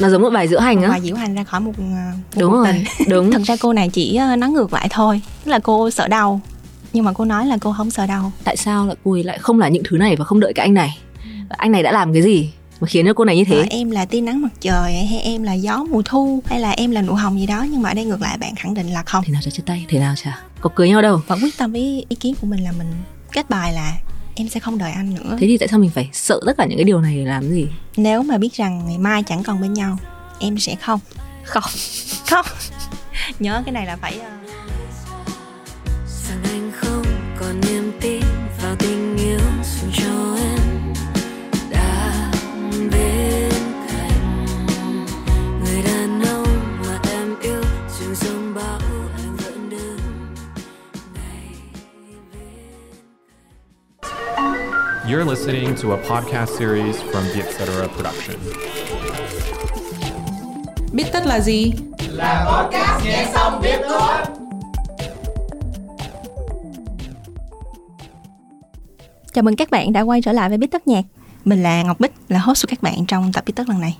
nó giống một bài diễu hành á. Bài diễu hành ra khỏi một, một đúng cuộc rồi tình. đúng. Thật ra cô này chỉ ờ, nói ngược lại thôi. Tức là cô sợ đau. Nhưng mà cô nói là cô không sợ đau. Tại sao lại cô ấy lại không là những thứ này và không đợi cái anh này? Và anh này đã làm cái gì mà khiến cho cô này như thế? Ờ, em là tia nắng mặt trời hay em là gió mùa thu hay là em là nụ hồng gì đó? Nhưng mà ở đây ngược lại bạn khẳng định là không. Thế nào cho chia tay thế nào chả. Có cưới nhau đâu. Vẫn quyết tâm với ý kiến của mình là mình kết bài là em sẽ không đợi anh nữa. Thế thì tại sao mình phải sợ tất cả những cái điều này để làm gì? Nếu mà biết rằng ngày mai chẳng còn bên nhau em sẽ không. Không. Không. Nhớ cái này là phải ờ, You're listening to a podcast series from the Etc. Production. Biết tất là gì? chào mừng các bạn đã quay trở lại với Biết Tất Nhạc mình là Ngọc Bích là host của các bạn trong tập Biết Tất lần này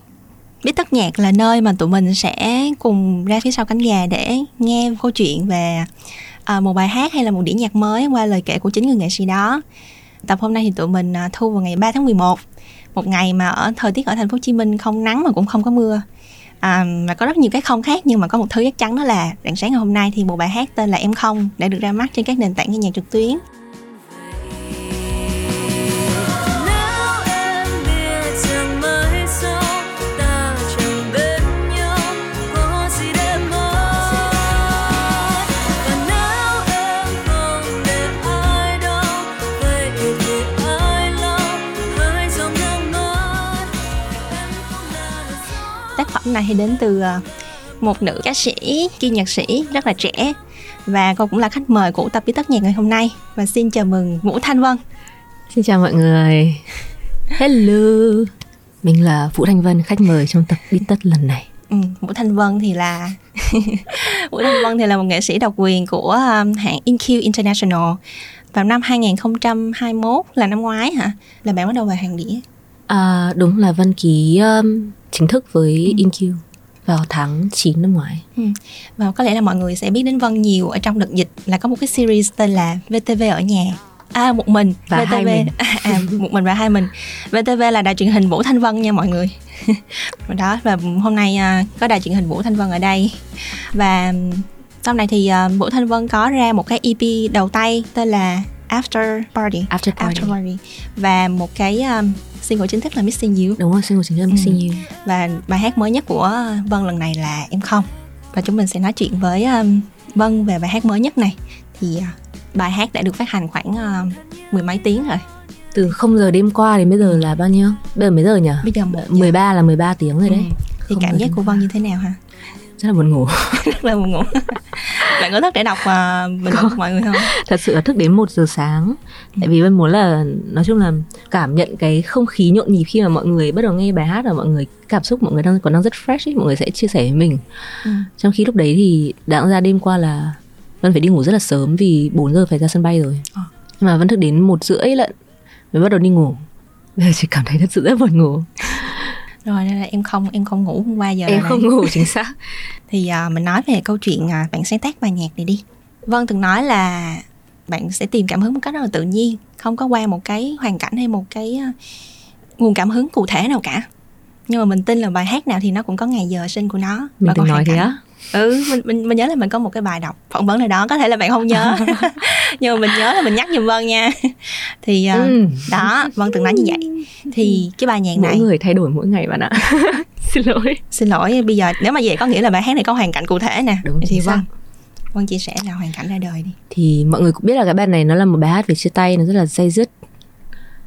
Biết Tất Nhạc là nơi mà tụi mình sẽ cùng ra phía sau cánh gà để nghe câu chuyện về à, một bài hát hay là một đĩa nhạc mới qua lời kể của chính người nghệ sĩ đó tập hôm nay thì tụi mình à, thu vào ngày 3 tháng 11 một. Ngày mà ở thời tiết ở thành phố Hồ Chí Minh không nắng mà cũng không có mưa. À, và có rất nhiều cái không khác nhưng mà có một thứ chắc chắn đó là rạng sáng ngày hôm nay thì một bài hát tên là Em Không đã được ra mắt trên các nền tảng nghe nhạc trực tuyến. Phẩm này thì đến từ ờ, một nữ ca sĩ kiêm nhạc sĩ rất là trẻ. Và cô cũng là khách mời của tập bí tất nhạc ngày hôm nay. Và xin chào mừng Vũ Thanh Vân. Xin chào mọi người. Hello. Mình là Vũ Thanh Vân khách mời trong tập Biết Tất lần này. Ừ, Vũ Thanh Vân thì là Vũ Thanh Vân thì là một nghệ sĩ độc quyền của um, hãng InQ International. Vào năm 2021 là năm ngoái hả? Là bạn bắt đầu vào hàng đĩa. À, đúng là Vân ký um, chính thức với InQ vào tháng 9 năm ngoái Ừ. Và có lẽ là mọi người sẽ biết đến Vân nhiều ở trong đợt dịch là có một cái series tên là VTV ở nhà. À một mình Và VTV hai mình. à, một mình và hai mình. VTV là đài truyền hình Vũ Thanh Vân nha mọi người. Đó và hôm nay à, có đài truyền hình Vũ Thanh Vân ở đây. Và sau này thì à, Vũ Thanh Vân có ra một cái EP đầu tay tên là After Party. After Party. After Party. Và một cái um, single chính thức là Missing You đúng rồi single chính thức Ừ. Missing You và bài hát mới nhất của Vân lần này là Em Không và chúng mình sẽ nói chuyện với um, Vân về bài hát mới nhất này thì uh, bài hát đã được phát hành khoảng uh, mười mấy tiếng rồi từ 0 giờ đêm qua đến bây giờ là bao nhiêu bây giờ mấy giờ nhỉ bây giờ một giờ. 13 là 13 tiếng rồi đấy Ừ. thì cảm giờ giác của. Vân như thế nào ha rất là buồn ngủ. Rất là buồn ngủ. Bạn có thức để đọc uh, bình luận mọi người không? Thật sự là thức đến 1 giờ sáng. Tại vì Vân muốn là nói chung là cảm nhận cái không khí nhộn nhịp khi mà mọi người bắt đầu nghe bài hát và mọi người cảm xúc mọi người đang còn đang rất fresh ấy, mọi người sẽ chia sẻ với mình. Ừ. trong khi lúc đấy thì đã ra đêm qua là Vân phải đi ngủ rất là sớm vì 4 giờ phải ra sân bay rồi. Nhưng mà Vân thức đến một rưỡi lận mới bắt đầu đi ngủ. Bây giờ chỉ cảm thấy thật sự rất buồn ngủ rồi nên là em không em không ngủ hôm qua giờ em này. không ngủ chính xác. Thì uh, mình nói về câu chuyện uh, bạn sáng tác bài nhạc này đi. Vân từng nói là bạn sẽ tìm cảm hứng một cách rất là tự nhiên không có qua một cái hoàn cảnh hay một cái uh, nguồn cảm hứng cụ thể nào cả. Nhưng mà mình tin là bài hát nào thì nó cũng có ngày giờ sinh của nó mình và từng nói thế á ừ mình, mình mình nhớ là mình có một cái bài đọc phỏng vấn nào đó có thể là bạn không nhớ. Nhưng mà mình nhớ là mình nhắc giùm Vân nha. Thì uh, Ừ. đó Vân từng nói như vậy. Thì cái bài nhạc mỗi này người thay đổi mỗi ngày bạn ạ. Xin lỗi. Xin lỗi bây giờ nếu mà vậy có nghĩa là bài hát này có hoàn cảnh cụ thể nè. Đúng, thì chính xác. Vân Vân chia sẻ là hoàn cảnh ra đời đi. Thì mọi người cũng biết là cái bài này nó là một bài hát về chia tay nó rất là dây dứt.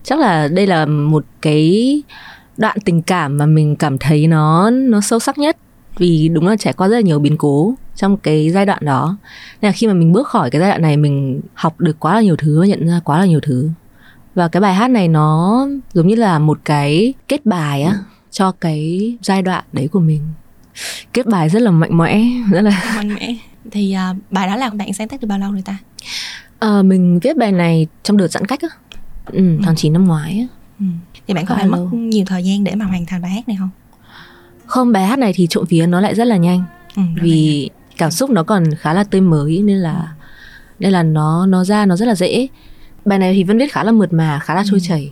Chắc là đây là một cái đoạn tình cảm mà mình cảm thấy nó nó sâu sắc nhất vì đúng là trải qua rất là nhiều biến cố trong cái giai đoạn đó. Nên là khi mà mình bước khỏi cái giai đoạn này mình học được quá là nhiều thứ và nhận ra quá là nhiều thứ. Và cái bài hát này nó giống như là một cái kết bài á cho cái giai đoạn đấy của mình. Kết bài rất là mạnh mẽ rất là mạnh mẽ. Thì uh, bài đó là bạn sáng tác được bao lâu rồi ta? Ờ, mình viết bài này trong đợt giãn cách á. Ừ, tháng 9 năm ngoái á. ừ. thì bạn có phải mất nhiều thời gian để mà hoàn thành bài hát này không không bài hát này thì trộm vía nó lại rất là nhanh. Ừ, vì cảm xúc nó còn khá là tươi mới nên là nên là nó nó ra nó rất là dễ. Bài này thì vân viết khá là mượt mà khá là trôi chảy.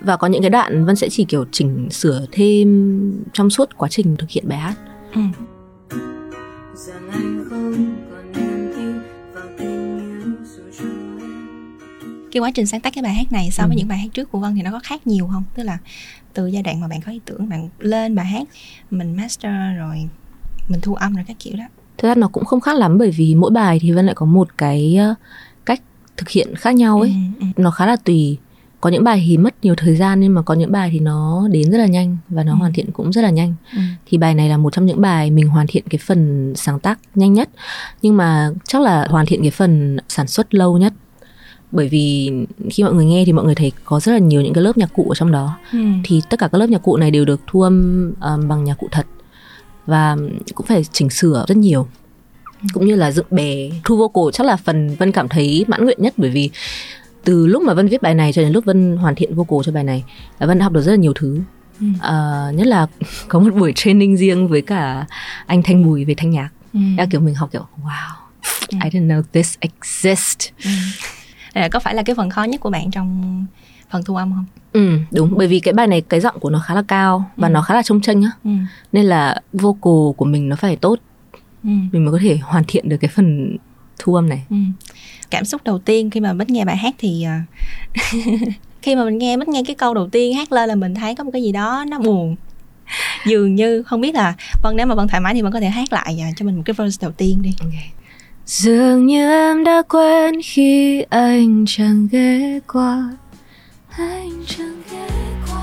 Và có những cái đoạn vân sẽ chỉ kiểu chỉnh sửa thêm trong suốt quá trình thực hiện bài hát. Ừ. cái quá trình sáng tác cái bài hát này so với Ừ. những bài hát trước của Vân thì nó có khác nhiều không? Tức là từ giai đoạn mà bạn có ý tưởng bạn lên bài hát mình master rồi mình thu âm rồi các kiểu đó thực ra nó cũng không khác lắm bởi vì mỗi bài thì vân lại có một cái ờ, cách thực hiện khác nhau ấy Ừ, ừ. nó khá là tùy có những bài thì mất nhiều thời gian nhưng mà có những bài thì nó đến rất là nhanh và nó Ừ. hoàn thiện cũng rất là nhanh Ừ. thì bài này là một trong những bài mình hoàn thiện cái phần sáng tác nhanh nhất nhưng mà chắc là hoàn thiện cái phần sản xuất lâu nhất bởi vì khi mọi người nghe thì mọi người thấy có rất là nhiều những cái lớp nhạc cụ ở trong đó. Ừ. thì tất cả các lớp nhạc cụ này đều được thu âm um, bằng nhạc cụ thật. Và cũng phải chỉnh sửa rất nhiều. Cũng như là dựng bè thu vocal chắc là phần vân cảm thấy mãn nguyện nhất. Bởi vì từ lúc mà vân viết bài này cho đến lúc vân hoàn thiện vocal cho bài này là vân học được rất là nhiều thứ. Ừ. Ờ, nhất là có một buổi training riêng với cả anh thanh bùi về thanh nhạc. Ừ. Kiểu mình học kiểu wow I didn't know this exist Đây là có phải là cái phần khó nhất của bạn trong phần thu âm không ừ đúng bởi vì cái bài này cái giọng của nó khá là cao và Ừ. nó khá là trông chênh á ừ. nên là vocal của mình nó phải tốt Ừ. mình mới có thể hoàn thiện được cái phần thu âm này Ừ. cảm xúc đầu tiên khi mà bích nghe bài hát thì à, khi mà mình nghe bích nghe cái câu đầu tiên hát lên là mình thấy có một cái gì đó nó buồn dường như không biết là vân nếu mà vân thoải mái thì vân có thể hát lại à, cho mình một cái verse đầu tiên đi dường như em đã quên khi anh chẳng ghé qua. Anh chẳng ghé qua.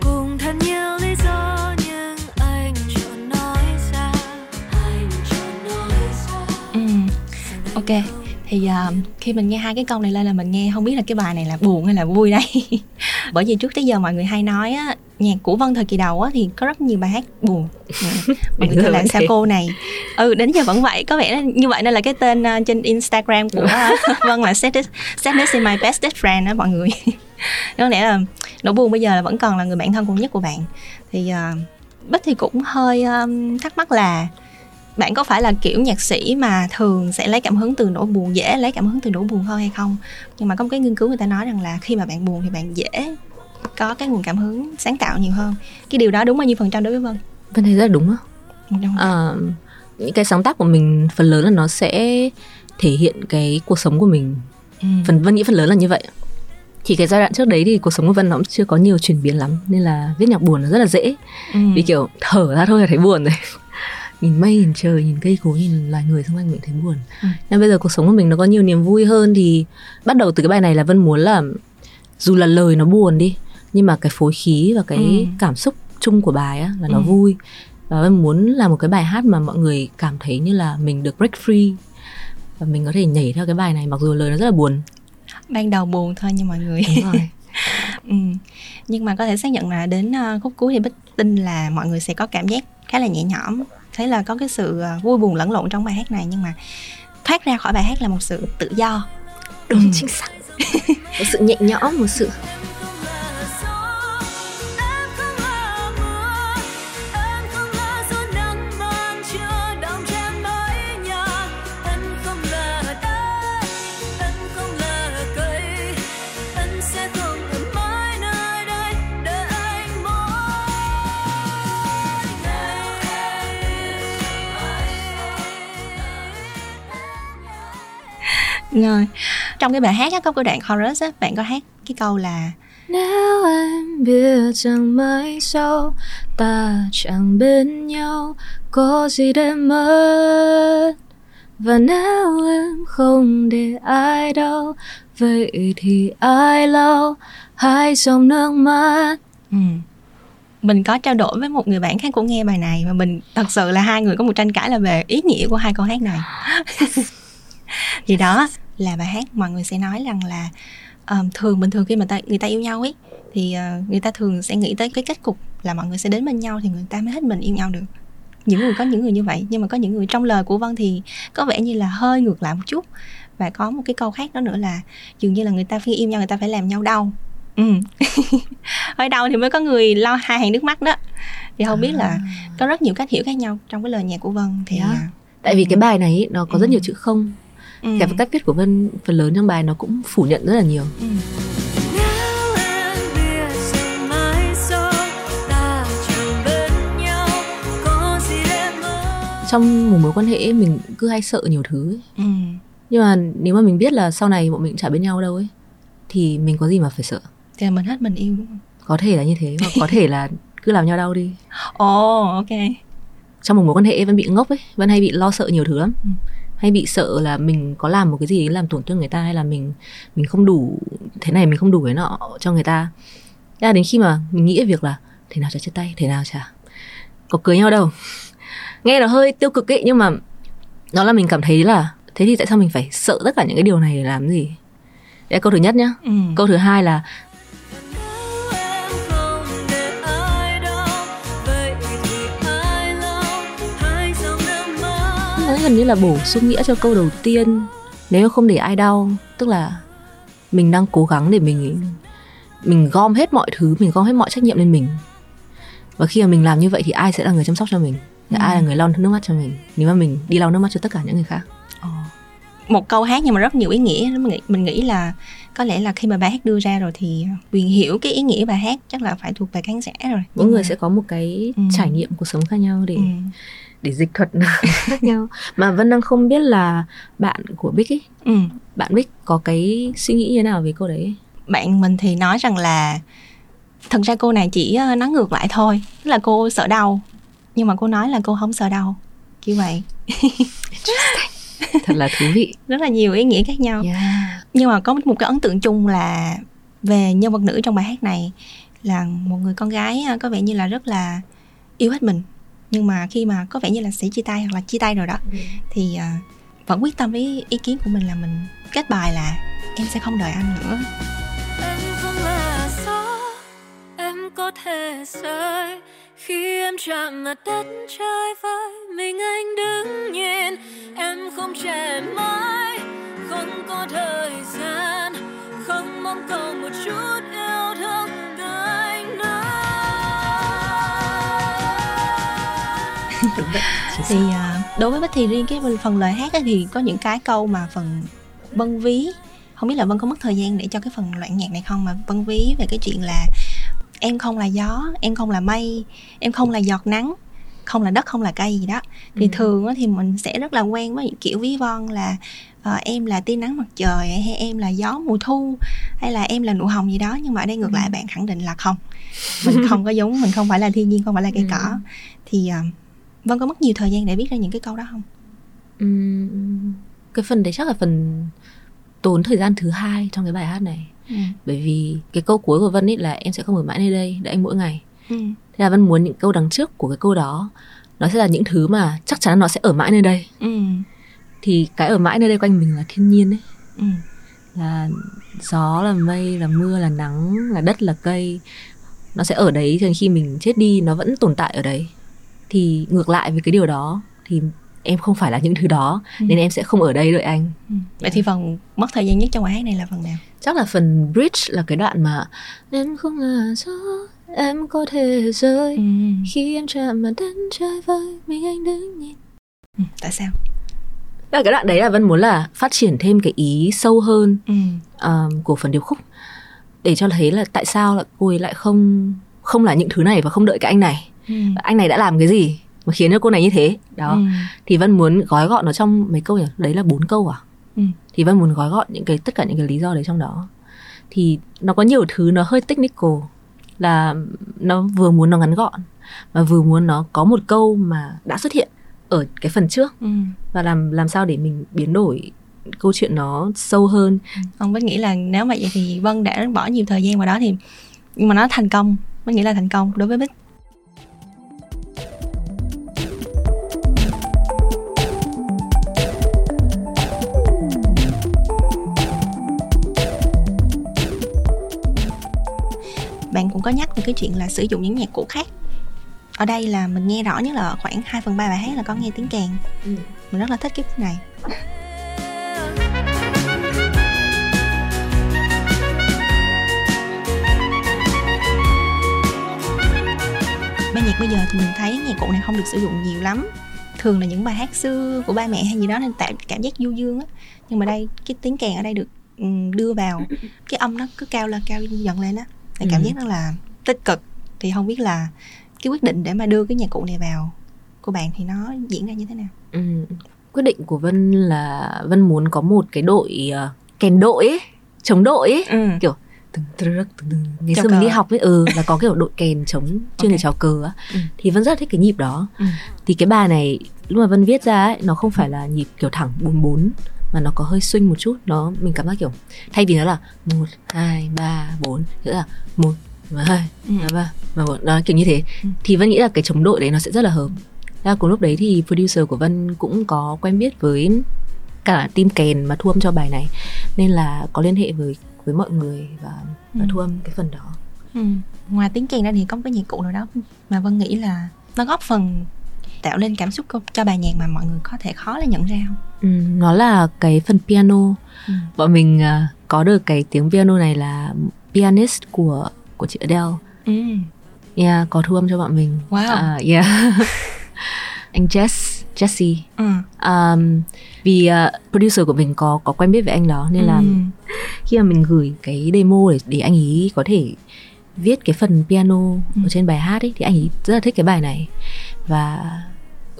Cùng thật nhiều lý do nhưng anh chọn nói ra. Anh chọn nói ra. Ừ. ok thì uh, khi mình nghe hai cái câu này lên là mình nghe không biết là cái bài này là buồn hay là vui đây. bởi vì trước tới giờ mọi người hay nói á nhạc của vân thời kỳ đầu á thì có rất nhiều bài hát buồn. Ừ. mọi người kêu là sao cô này. Ừ đến giờ vẫn vậy. Có vẻ là như vậy nên là cái tên à, trên instagram của à, vân là sadness, sadness is my bestest friend đó mọi người. Có lẽ là nỗi buồn bây giờ là vẫn còn là người bạn thân cùng nhất của bạn. Thì uh, bích thì cũng hơi um, thắc mắc là bạn có phải là kiểu nhạc sĩ mà thường sẽ lấy cảm hứng từ nỗi buồn dễ lấy cảm hứng từ nỗi buồn hơn hay không? Nhưng mà có một cái nghiên cứu người ta nói rằng là khi mà bạn buồn thì bạn dễ có cái nguồn cảm hứng sáng tạo nhiều hơn. Cái điều đó đúng bao nhiêu phần trăm đối với vân? Vân thấy rất là đúng á. Ờ, những cái sáng tác của mình phần lớn là nó sẽ thể hiện cái cuộc sống của mình. Ừ. phần vân nghĩ phần lớn là như vậy. Thì cái giai đoạn trước đấy thì cuộc sống của vân nó cũng chưa có nhiều chuyển biến lắm nên là viết nhạc buồn nó rất là dễ. Ừ. vì kiểu thở ra thôi là thấy buồn rồi nhìn mây nhìn trời nhìn cây cối nhìn loài người xung quanh mình thấy buồn Ừ. nên bây giờ cuộc sống của mình nó có nhiều niềm vui hơn thì bắt đầu từ cái bài này là vân muốn là dù là lời nó buồn đi nhưng mà cái phối khí và cái Ừ. cảm xúc chung của bài á là nó Ừ. vui và vân muốn là một cái bài hát mà mọi người cảm thấy như là mình được break free và mình có thể nhảy theo cái bài này mặc dù lời nó rất là buồn ban đầu buồn thôi nha mọi người đúng rồi ừ. nhưng mà có thể xác nhận là đến ờ, khúc cuối thì bích tin là mọi người sẽ có cảm giác khá là nhẹ nhõm thấy là có cái sự ờ, vui buồn lẫn lộn trong bài hát này nhưng mà thoát ra khỏi bài hát là một sự tự do đúng Ừ. chính xác một sự nhẹ nhõm một sự rồi. Trong cái bài hát á, có cái đoạn chorus á bạn có hát cái câu là Nếu em biết rằng mai sau ta chẳng bên nhau Có gì để mất? Và nếu em không để ai đâu Vậy thì ai lau hai dòng nước mắt? Ừ. mình có trao đổi với một người bạn khác cũng nghe bài này và mình thật sự là hai người có một tranh cãi là về ý nghĩa của hai câu hát này. Thì đó là bài hát mọi người sẽ nói rằng là um, thường bình thường khi mà ta, người ta yêu nhau ấy thì ờ, người ta thường sẽ nghĩ tới cái kết cục là mọi người sẽ đến bên nhau thì người ta mới hết mình yêu nhau được. Những người có những người như vậy nhưng mà có những người trong lời của vân thì có vẻ như là hơi ngược lại một chút. Và có một cái câu khác đó nữa là dường như là người ta khi yêu nhau người ta phải làm nhau đau. Ừ. Hơi đau thì mới có người lo hai hàng nước mắt đó. Thì không biết là có rất nhiều cách hiểu khác nhau trong cái lời nhạc của vân thì Yeah. à, tại vì cái bài này nó có rất Ừ. nhiều chữ không ừ, cả cách viết của vân phần lớn trong bài nó cũng phủ nhận rất là nhiều ừ. Trong một mối quan hệ mình cứ hay sợ nhiều thứ ấy. Ừ. nhưng mà nếu mà mình biết là sau này bọn mình chả bên nhau đâu ấy thì mình có gì mà phải sợ thì mình hết mình yêu đúng không có thể là như thế hoặc có thể là cứ làm nhau đau đi ồ ok trong một mối quan hệ vẫn bị ngốc ấy vẫn hay bị lo sợ nhiều thứ lắm Ừ. hay bị sợ là mình có làm một cái gì làm tổn thương người ta hay là mình mình không đủ thế này mình không đủ cái nọ cho người ta. Thế là đến khi mà mình nghĩ về việc là thế nào chả chia tay thế nào chả có cưới nhau đâu. Nghe nó hơi tiêu cực ấy nhưng mà nó là mình cảm thấy là thế thì tại sao mình phải sợ tất cả những cái điều này để làm gì? Đấy là câu thứ nhất nhá. Ừ. câu thứ hai là nó gần như là bổ sung nghĩa cho câu đầu tiên. Nếu không để ai đau tức là mình đang cố gắng để mình mình gom hết mọi thứ mình gom hết mọi trách nhiệm lên mình. Và khi mà mình làm như vậy thì ai sẽ là người chăm sóc cho mình? Thì Ừ. ai là người lau nước mắt cho mình? Nếu mà mình đi lau nước mắt cho tất cả những người khác. Một câu hát nhưng mà rất nhiều ý nghĩa mình nghĩ, mình nghĩ là có lẽ là khi mà bài hát đưa ra rồi thì quyền hiểu cái ý nghĩa bài hát chắc là phải thuộc về khán giả rồi. Mỗi người sẽ có một cái Ừ. trải nghiệm cuộc sống khác nhau để ừ. Để dịch thuật. Khác nhau. Mà vân đang không biết là bạn của bích ấy Ừ. bạn bích có cái suy nghĩ như thế nào về câu đấy? Bạn mình thì nói rằng là thật ra cô này chỉ ờ, nói ngược lại thôi tức là cô sợ đau. Nhưng mà cô nói là cô không sợ đau kiểu vậy. Thật là thú vị. Rất là nhiều ý nghĩa khác nhau. Yeah. nhưng mà có một cái ấn tượng chung là về nhân vật nữ trong bài hát này là một người con gái à, có vẻ như là rất là yêu hết mình nhưng mà khi mà có vẻ như là sẽ chia tay hoặc là chia tay rồi đó thì à, vẫn quyết tâm với ý kiến của mình là mình kết bài là em sẽ không đợi anh nữa. Em không là gió em có thể rơi. Khi em chạm mặt đất trời vơi mình anh đứng nhìn. Em không trẻ mãi không có thời gian. Không mong cầu một chút nữa thì à, đối với Bích thì riêng cái phần lời hát ấy thì có những cái câu mà phần vân ví không biết là vân có mất thời gian để cho cái phần loạn nhạc này không? Mà vân ví về cái chuyện là em không là gió em không là mây em không là giọt nắng không là đất không là cây gì đó. Thì Ừ. thường thì mình sẽ rất là quen với những kiểu ví von là ờ, em là tia nắng mặt trời hay em là gió mùa thu hay là em là nụ hồng gì đó. Nhưng mà ở đây ngược lại bạn khẳng định là không. Mình không có giống mình không phải là thiên nhiên không phải là cây Ừ. cỏ. Thì ờ, vân có mất nhiều thời gian để viết ra những cái câu đó không Ừm, cái phần đấy chắc là phần tốn thời gian thứ hai trong cái bài hát này ừ. bởi vì cái câu cuối của Vân ấy là em sẽ không ở mãi nơi đây đợi anh mỗi ngày Ừ. thế là Vân muốn những câu đằng trước của cái câu đó nó sẽ là những thứ mà chắc chắn nó sẽ ở mãi nơi đây Ừ. thì cái ở mãi nơi đây quanh mình là thiên nhiên ấy Ừ. là gió là mây là mưa là nắng là đất là cây nó sẽ ở đấy cho khi mình chết đi nó vẫn tồn tại ở đấy thì ngược lại với cái điều đó thì em không phải là những thứ đó Ừ. nên em sẽ không ở đây đợi anh Ừ. vậy thì phần mất thời gian nhất trong bài hát này là phần nào chắc là phần bridge là cái đoạn mà em không là gió em có thể rơi ừ. khi em chạm mặt đất trời vơi mình anh đứng nhìn Ừ. tại sao là cái đoạn đấy là Vân muốn là phát triển thêm cái ý sâu hơn ừ. um, của phần điệp khúc để cho thấy là tại sao là cô ấy lại không không là những thứ này và không đợi cái anh này. Ừ. anh này đã làm cái gì mà khiến cho cô này như thế? Đó. Ừ. thì Vân muốn gói gọn nó trong mấy câu nhỉ? Đấy là bốn câu à? Ừ. thì Vân muốn gói gọn những cái tất cả những cái lý do đấy trong đó. Thì nó có nhiều thứ nó hơi technical là nó vừa muốn nó ngắn gọn mà vừa muốn nó có một câu mà đã xuất hiện ở cái phần trước. Ừ. và làm làm sao để mình biến đổi câu chuyện nó sâu hơn. Ông mới nghĩ là nếu mà vậy thì vân đã bỏ nhiều thời gian vào đó thì nhưng mà nó thành công mới nghĩ là thành công đối với bích bạn cũng có nhắc về cái chuyện là sử dụng những nhạc cụ khác. Ở đây là mình nghe rõ nhất là khoảng 2 phần ba bài hát là có nghe tiếng kèn. Mình rất là thích cái này nhạc bây giờ thì mình thấy nhạc cụ này không được sử dụng nhiều lắm thường là những bài hát xưa của ba mẹ hay gì đó nên tạo cảm giác du dương á nhưng mà đây cái tiếng kèn ở đây được ừm, đưa vào cái âm nó cứ cao lên cao dần lên á để cảm Ừ. giác rất là tích cực thì không biết là cái quyết định để mà đưa cái nhạc cụ này vào của bạn thì nó diễn ra như thế nào Ừ. Quyết định của Vân là Vân muốn có một cái đội ờ, kèn đội ấy, chống đội ấy. ừ. Kiểu từng từng từng từng ngày xưa mình đi cờ. học ấy ừ là có kiểu đội kèn chống chuyên để Ok. chào cờ á Ừ. thì Vân rất thích cái nhịp đó Ừ. thì cái bài này lúc mà Vân viết ra ấy nó không phải là nhịp kiểu thẳng bốn bốn mà nó có hơi swing một chút nó mình cảm giác kiểu thay vì nó là một hai ba bốn nghĩa là một và hai Ừ. và ba và một đó kiểu như thế Ừ. thì Vân nghĩ là cái chống đội đấy nó sẽ rất là hợp ra cùng lúc đấy thì producer của Vân cũng có quen biết với cả team kèn mà thu âm cho bài này nên là có liên hệ với với mọi người và và Ừ. thu âm cái phần đó Ừ. Ngoài tiếng kèn ra thì có một cái nhạc cụ nào đó mà Vân nghĩ là nó góp phần tạo lên cảm xúc cho- bài nhạc mà mọi người có thể khó là nhận ra không? ừ, nó là cái phần piano Ừ. bọn mình à, có được cái tiếng piano này là pianist của của chị Adele Ừ. yeah, có thu âm cho bọn mình Wow. À, yeah anh Jess Jesse Ừ. um, vì à, producer của mình có có quen biết với anh đó nên là Ừ. khi mà mình gửi cái demo để để anh ấy có thể viết cái phần piano Ừ. ở trên bài hát ấy thì anh ấy rất là thích cái bài này và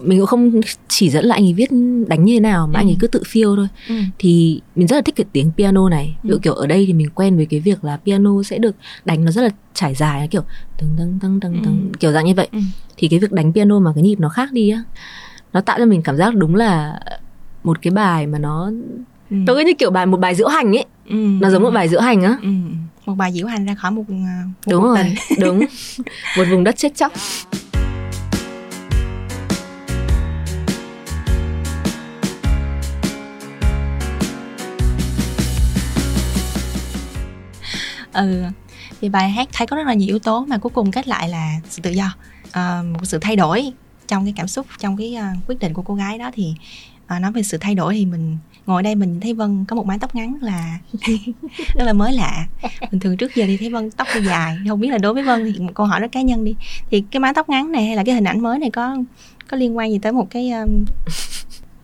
mình cũng không chỉ dẫn là anh ấy viết đánh như thế nào mà Ừ. anh ấy cứ tự feel thôi Ừ. thì mình rất là thích cái tiếng piano này ví dụ Ừ. kiểu ở đây thì mình quen với cái việc là piano sẽ được đánh nó rất là trải dài nó kiểu tầng tầng tầng tầng tầng kiểu dạng như vậy Ừ. thì cái việc đánh piano mà cái nhịp nó khác đi á nó tạo cho mình cảm giác đúng là một cái bài mà nó Ừ. cứ như kiểu bài một bài diễu hành ấy Ừ. nó giống một bài diễu hành á Ừ. Một bài diễu hành ra khỏi một, à, một đúng rồi tình. đúng một vùng đất chết chóc ừ. Thì bài hát thấy có rất là nhiều yếu tố mà cuối cùng kết lại là sự tự do. À, một sự thay đổi trong cái cảm xúc trong cái uh, quyết định của cô gái đó thì à, nói về sự thay đổi thì mình ngồi đây mình thấy Vân có một mái tóc ngắn là rất là mới lạ. Bình thường trước giờ thì thấy Vân tóc hơi dài không biết là đối với Vân thì một câu hỏi rất cá nhân đi. Thì cái mái tóc ngắn này hay là cái hình ảnh mới này có có liên quan gì tới một cái um,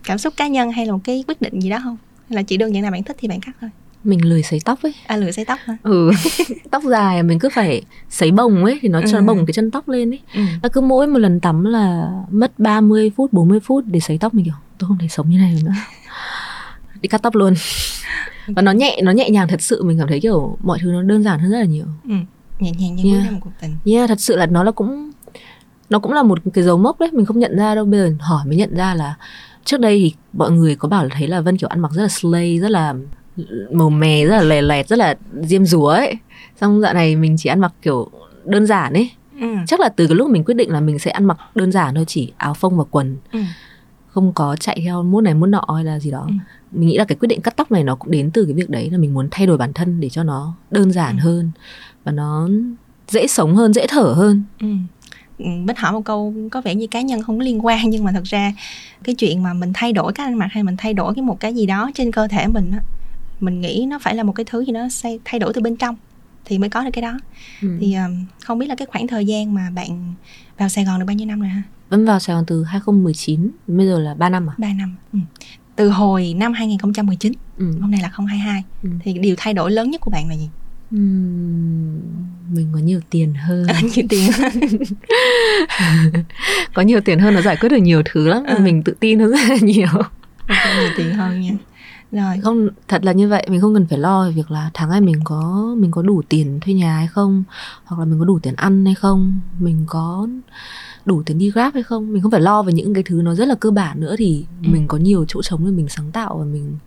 cảm xúc cá nhân hay là một cái quyết định gì đó không? Hay là chỉ đơn giản là bạn thích thì bạn cắt thôi? Mình lười sấy tóc ấy. À lựa xây tóc hả? Ừ. Tóc dài mình cứ phải sấy bồng ấy thì nó cho Ừ. nó bồng cái chân tóc lên ấy. Ừ. nó cứ mỗi một lần tắm là mất 30 phút 40 phút để sấy tóc mình kiểu tôi không thể sống như này nữa. Đi cắt tóc luôn. Và nó nhẹ nó nhẹ nhàng thật sự mình cảm thấy kiểu mọi thứ nó đơn giản hơn rất là nhiều. Ừ. nhẹ nhàng như Yeah. ra một cuộc tình. Yeah thật sự là nó là cũng nó cũng là một cái dấu mốc đấy mình không nhận ra đâu. Bây giờ hỏi mới nhận ra là trước đây thì mọi người có bảo là thấy là vân kiểu ăn mặc rất là slay rất là màu mè rất là lè lẹt rất là diêm rúa ấy xong dạo này mình chỉ ăn mặc kiểu đơn giản ấy ừ. chắc là từ cái lúc mình quyết định là mình sẽ ăn mặc đơn giản thôi chỉ áo phông và quần Ừ. không có chạy theo mốt này mốt nọ hay là gì đó Ừ. mình nghĩ là cái quyết định cắt tóc này nó cũng đến từ cái việc đấy là mình muốn thay đổi bản thân để cho nó đơn giản Ừ. hơn và nó dễ sống hơn dễ thở hơn Ừ. Ừ, Bích hỏi một câu có vẻ như cá nhân không có liên quan nhưng mà thật ra cái chuyện mà mình thay đổi cách ăn mặc hay mình thay đổi cái một cái gì đó trên cơ thể mình á mình nghĩ nó phải là một cái thứ gì nó thay đổi từ bên trong thì mới có được cái đó ừ. thì um, không biết là cái khoảng thời gian mà bạn vào Sài Gòn được bao nhiêu năm rồi ha Vẫn vào Sài Gòn từ 2019 Bây giờ là 3 năm à 3 năm ừ. từ hồi năm 2019 ừ. hôm nay là 2022 Ừ. thì điều thay đổi lớn nhất của bạn là gì Ừm, Mình có nhiều tiền hơn nhiều tiền Có nhiều tiền hơn nó giải quyết được nhiều thứ lắm Ừ. Mình tự tin hơn rất là nhiều Ok, nhiều tiền hơn nha rồi không thật là như vậy mình không cần phải lo về việc là tháng này mình có mình có đủ tiền thuê nhà hay không hoặc là mình có đủ tiền ăn hay không mình có đủ tiền đi grab hay không mình không phải lo về những cái thứ nó rất là cơ bản nữa thì Ừ. mình có nhiều chỗ trống để mình sáng tạo và mình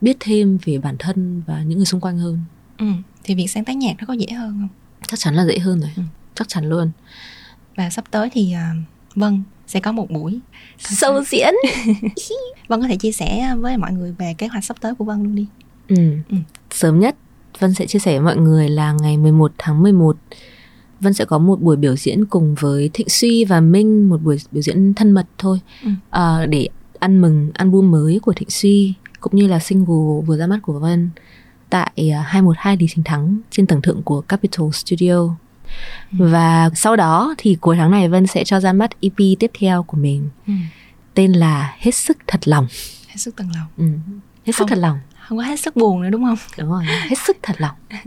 biết thêm về bản thân và những người xung quanh hơn ừ. thì việc sáng tác nhạc nó có dễ hơn không chắc chắn là dễ hơn rồi Ừ. chắc chắn luôn và sắp tới thì à, Vân sẽ có một buổi sâu diễn Vân có thể chia sẻ với mọi người về kế hoạch sắp tới của Vân luôn đi ừ. Ừ. sớm nhất Vân sẽ chia sẻ với mọi người là ngày 11 tháng 11 Vân sẽ có một buổi biểu diễn cùng với Thịnh Suy và Minh một buổi biểu diễn thân mật thôi Ừ. Ờ, để ăn mừng album mới của Thịnh Suy cũng như là single vừa ra mắt của Vân tại à, 212 Lý Chính Thắng trên tầng thượng của Capital Studio và sau đó thì cuối tháng này Vân sẽ cho ra mắt EP tiếp theo của mình. Ừ. tên là hết sức thật lòng. Hết sức tận lòng. Ừ. hết sức Không. thật lòng. không có hết sức buồn nữa đúng không? Đúng rồi hết sức thật lòng.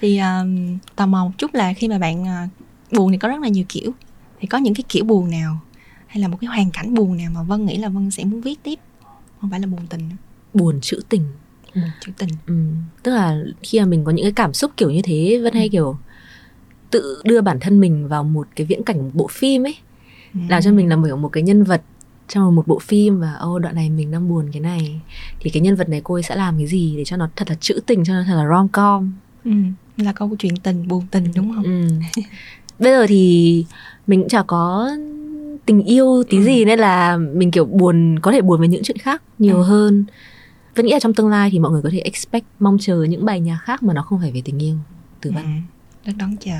Thì um, tò mò một chút là khi mà bạn uh, buồn thì có rất là nhiều kiểu. Thì có những cái kiểu buồn nào hay là một cái hoàn cảnh buồn nào mà vân nghĩ là vân sẽ muốn viết tiếp? Không phải là buồn tình nữa. buồn trữ tình. Buồn trữ tình. Ừ. tức là khi mà mình có những cái cảm xúc kiểu như thế Vân hay kiểu tự đưa bản thân mình vào một cái viễn cảnh một bộ phim ấy làm cho mình là một, một cái nhân vật trong một bộ phim và ô đoạn này mình đang buồn cái này thì cái nhân vật này cô ấy sẽ làm cái gì để cho nó thật là trữ tình cho nó thật là rom com ừ. là câu chuyện tình buồn tình đúng không ừ. bây giờ thì mình cũng chả có tình yêu tí gì nên là mình kiểu buồn có thể buồn với những chuyện khác nhiều Ừ. hơn vẫn nghĩ là trong tương lai thì mọi người có thể expect mong chờ những bài nhạc khác mà nó không phải về tình yêu từ vân ừ. Rất đón chờ.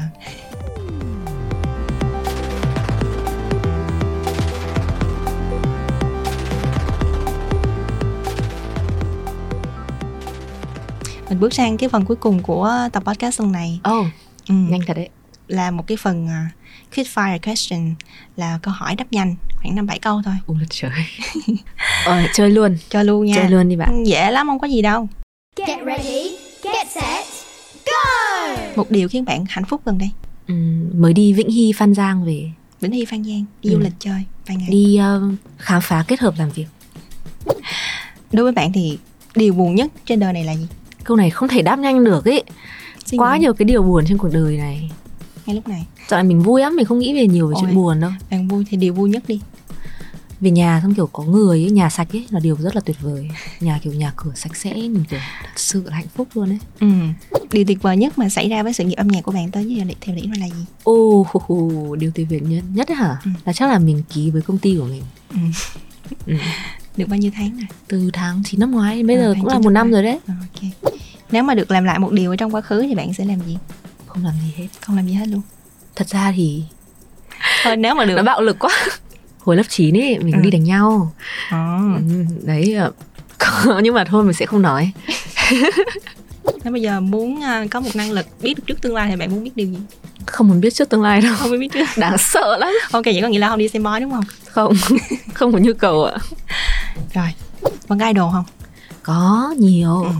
Mình bước sang cái phần cuối cùng của tập podcast lần này. Oh ừ. nhanh thật đấy. Là một cái phần uh, quick fire question là câu hỏi đáp nhanh khoảng năm bảy câu thôi. Ôi là trời. Ờ, chơi luôn. Cho luôn nha. Chơi luôn đi bạn. Dễ lắm không có gì đâu. Get ready, get set! Một điều khiến bạn hạnh phúc gần đây? Ừ, mới đi Vĩnh Hy Phan Giang về. Vĩnh Hy Phan Giang đi Ừ. du lịch chơi vài ngày. Đi ờ, khám phá kết hợp làm việc. Đối với bạn thì điều buồn nhất trên đời này là gì? Câu này không thể đáp nhanh được ấy Suy quá nghĩ. nhiều cái điều buồn trên cuộc đời này. Ngay lúc này. Dạo này mình vui lắm mình không nghĩ về nhiều về Ôi. chuyện buồn đâu. bạn vui thì điều vui nhất đi về nhà xong kiểu có người ấy, nhà sạch ấy là điều rất là tuyệt vời. Nhà kiểu nhà cửa sạch sẽ mình kiểu thật sự là hạnh phúc luôn ấy. Ừ. điều tuyệt vời nhất mà xảy ra với sự nghiệp âm nhạc của bạn tới giờ theo điểm là gì? Ô hù hù, điều tuyệt vời nhất nhất hả? Ừ. là chắc là mình ký với công ty của mình. Ừ. ừ. được bao nhiêu tháng rồi? Từ tháng 9 năm ngoái bây Ờ, giờ cũng 9 là một năm rồi đấy. Ờ, ok. Nếu mà được làm lại một điều ở trong quá khứ thì bạn sẽ làm gì? Không làm gì hết. Không làm gì hết luôn. Thật ra thì thôi nếu mà được. Nó bạo lực quá hồi lớp 9 ấy mình Ừ. đi đánh nhau. Ờ, ừ, đấy ờ, có- nhưng mà thôi mình sẽ không nói. Nếu bây giờ muốn à, có một năng lực biết được trước tương lai thì bạn muốn biết điều gì? Không muốn biết trước tương lai đâu. Không biết biết trước. Đáng sợ lắm. Ok vậy có nghĩa là không đi xem bói đúng không? Không không có nhu cầu ạ. Rồi vân có idol không? Có nhiều. Ừ.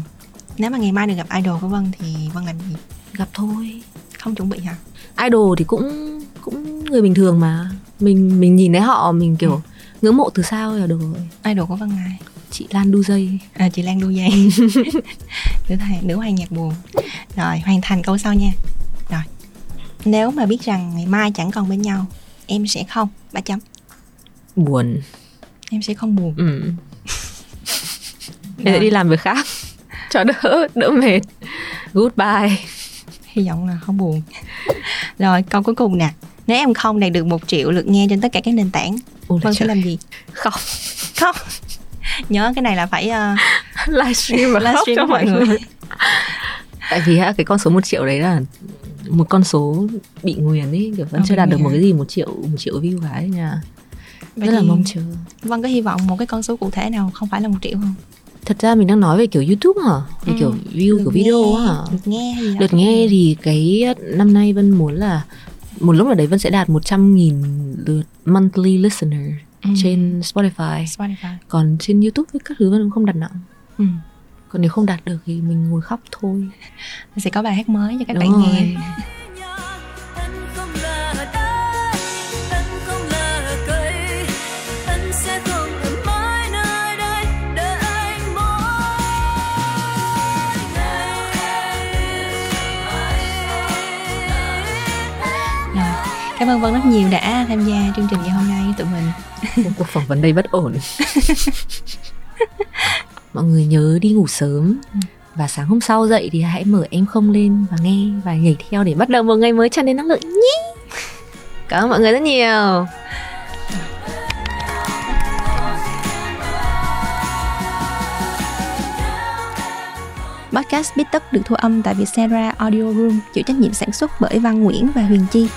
nếu mà ngày mai được gặp idol của vân thì vân làm gì? Gặp thôi. Không chuẩn bị hả? Idol thì cũng cũng người bình thường mà. Mình mình nhìn thấy họ mình kiểu Ừ. ngưỡng mộ từ sao là được rồi. Idol của vân ai chị Lan đu dây. À, chị Lan đu dây. Nữ thầy nữ hoàng nhạc buồn. Rồi hoàn thành câu sau nha. Rồi nếu mà biết rằng ngày mai chẳng còn bên nhau em sẽ không. Ba chấm. Buồn. Em sẽ không buồn. Ừ. em sẽ đi làm việc khác. Cho đỡ đỡ mệt. Goodbye. Hy vọng là không buồn. Rồi câu cuối cùng nè nếu em không đạt được một triệu lượt nghe trên tất cả các nền tảng Ôi là vân sẽ làm gì? Không. Không. Nhớ cái này là phải uh, livestream và khóc Livestream cho mọi người. người. Tại vì cái con số một triệu đấy là một con số bị nguyền ấy kiểu vẫn Ờ, chưa đạt được một cái gì một triệu một triệu view cả ấy nha. Vậy rất là mong chờ. Vân có hy vọng một cái con số cụ thể nào không phải là một triệu không? Thật ra mình đang nói về kiểu youtube hả? Về Ừ. kiểu view Lượt của video nghe, hả? lượt nghe hay gì đó lượt nghe? thì cái năm nay Vân muốn là một lúc nào đấy Vân sẽ đạt 100.000 lượt monthly listener Ừ. trên Spotify Spotify còn trên YouTube với các thứ Vân cũng không đặt nặng ừ. còn nếu không đạt được thì mình ngồi khóc thôi sẽ có bài hát mới cho các Đúng bạn rồi. nghe ơn vân rất nhiều đã tham gia chương trình ngày hôm nay với tụi mình. Một cuộc phỏng vấn đây bất ổn. Mọi người nhớ đi ngủ sớm. Và sáng hôm sau dậy thì hãy mở em không lên và nghe và nhảy theo để bắt đầu một ngày mới tràn đầy năng lượng. Nhé cảm ơn mọi người rất nhiều. Podcast Bít Tất được thu âm tại Vietcetera Audio Room chịu trách nhiệm sản xuất bởi Văn Nguyễn và Huyền Chi